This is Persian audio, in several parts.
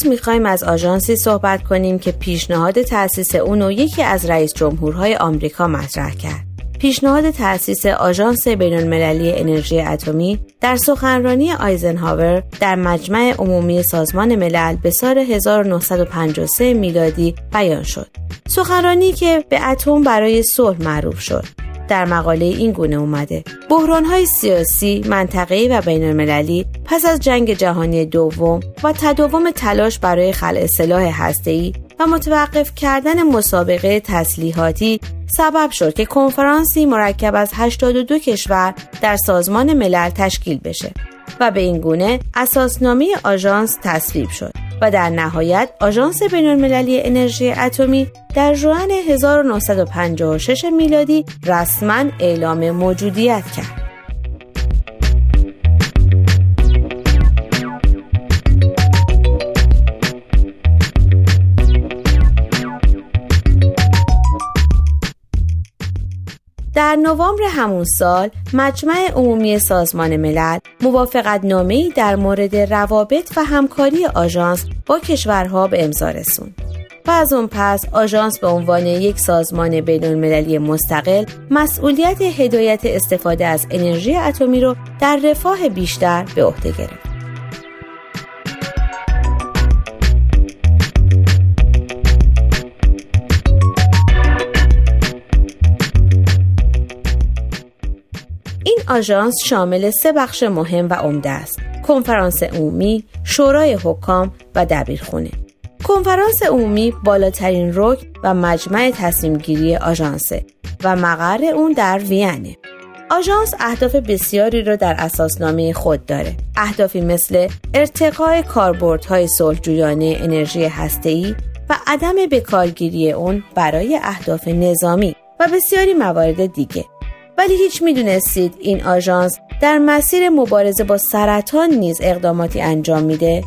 امروز می‌خوایم از آژانسی صحبت کنیم که پیشنهاد تأسیس اون و یکی از رئیس جمهورهای آمریکا مطرح کرد. پیشنهاد تأسیس آژانس بین المللی انرژی اتمی در سخنرانی آیزنهاور در مجمع عمومی سازمان ملل به سال 1953 میلادی بیان شد. سخنرانی که به اتم برای صلح معروف شد. در مقاله این گونه اومده. های سیاسی منطقه‌ای و بین المللی پس از جنگ جهانی دوم و تداوم تلاش برای خلع سلاح هسته‌ای و متوقف کردن مسابقه تسلیحاتی سبب شد که کنفرانسی مرکب از 82 کشور در سازمان ملل تشکیل بشه و به این گونه اساسنامه آژانس تصویب شد. و در نهایت آژانس بینالمللی انرژی اتمی در ژوئن 1956 میلادی رسما اعلام موجودیت کرد. در نوامبر همون سال مجمع عمومی سازمان ملل موافقت نامه‌ای در مورد روابط و همکاری آژانس با کشورها به امضا رسوند. و از اون پس آژانس به عنوان یک سازمان بین المللی مستقل مسئولیت هدایت استفاده از انرژی اتمی رو در رفاه بیشتر به عهده گرفت. آژانس شامل سه بخش مهم و عمده است کنفرانس عمومی شورای حکام و دبیرخونه کنفرانس عمومی بالاترین رکن و مجمع تصمیم گیری آژانسه و مقر اون در وینه آژانس اهداف بسیاری را در اساسنامه خود داره. اهدافی مثل ارتقاء کاربردهای صلحجویانه انرژی هسته‌ای و عدم بکارگیری اون برای اهداف نظامی و بسیاری موارد دیگه. ولی هیچ می‌دونستید این آژانس در مسیر مبارزه با سرطان نیز اقداماتی انجام میده.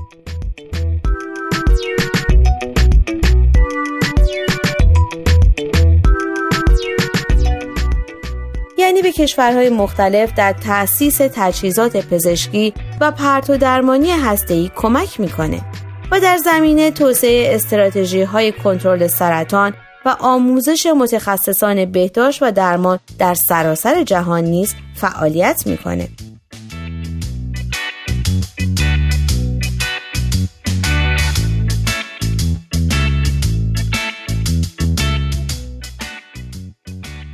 یعنی به کشورهای مختلف در تأسیس تجهیزات پزشکی و پرت و درمانی هسته‌ای کمک می‌کنه و در زمینه توسعه استراتژی های کنترل سرطان و آموزش متخصصان بهداشت و درمان در سراسر جهان نیز فعالیت می‌کنه.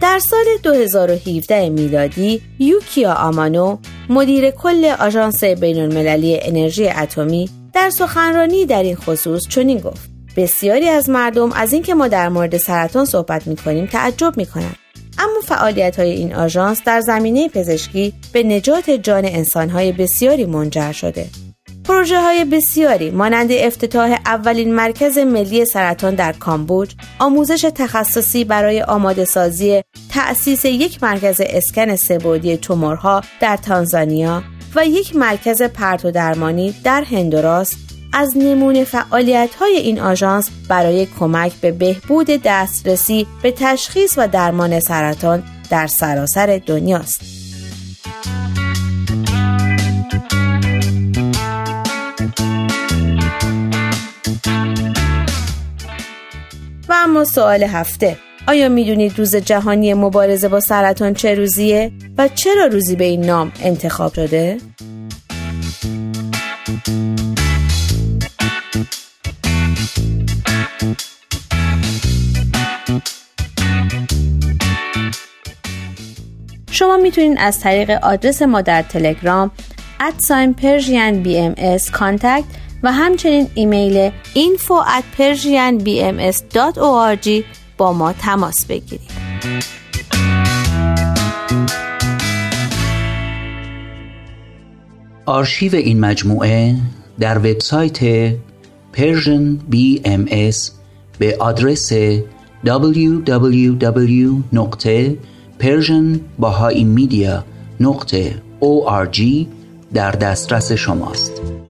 در سال 2017 میلادی یوکیا آمانو مدیر کل آژانس بین المللی انرژی اتمی در سخنرانی در این خصوص چنین گفت بسیاری از مردم از اینکه ما در مورد سرطان صحبت می کنیم تعجب می کنند. اما فعالیت های این آژانس در زمینه پزشکی به نجات جان انسان های بسیاری منجر شده. پروژه های بسیاری مانند افتتاح اولین مرکز ملی سرطان در کامبوج، آموزش تخصصی برای آماده سازی تأسیس یک مرکز اسکن سبودی تومورها در تانزانیا و یک مرکز پرت و درمانی در هندوراس از نمونه فعالیت های این آژانس برای کمک به بهبود دسترسی به تشخیص و درمان سرطان در سراسر دنیاست. و اما سوال هفته آیا می‌دونید روز جهانی مبارزه با سرطان چه روزیه و چرا روزی به این نام انتخاب شده؟ شما می‌تونید از طریق آدرس ما در تلگرام ادساین پرژین بی ام و همچنین ایمیل info با ما تماس بگیرید. آرشیو این مجموعه در وبسایت Persian BMS به آدرس www. www.persianbahaimedia.org در دسترس شماست.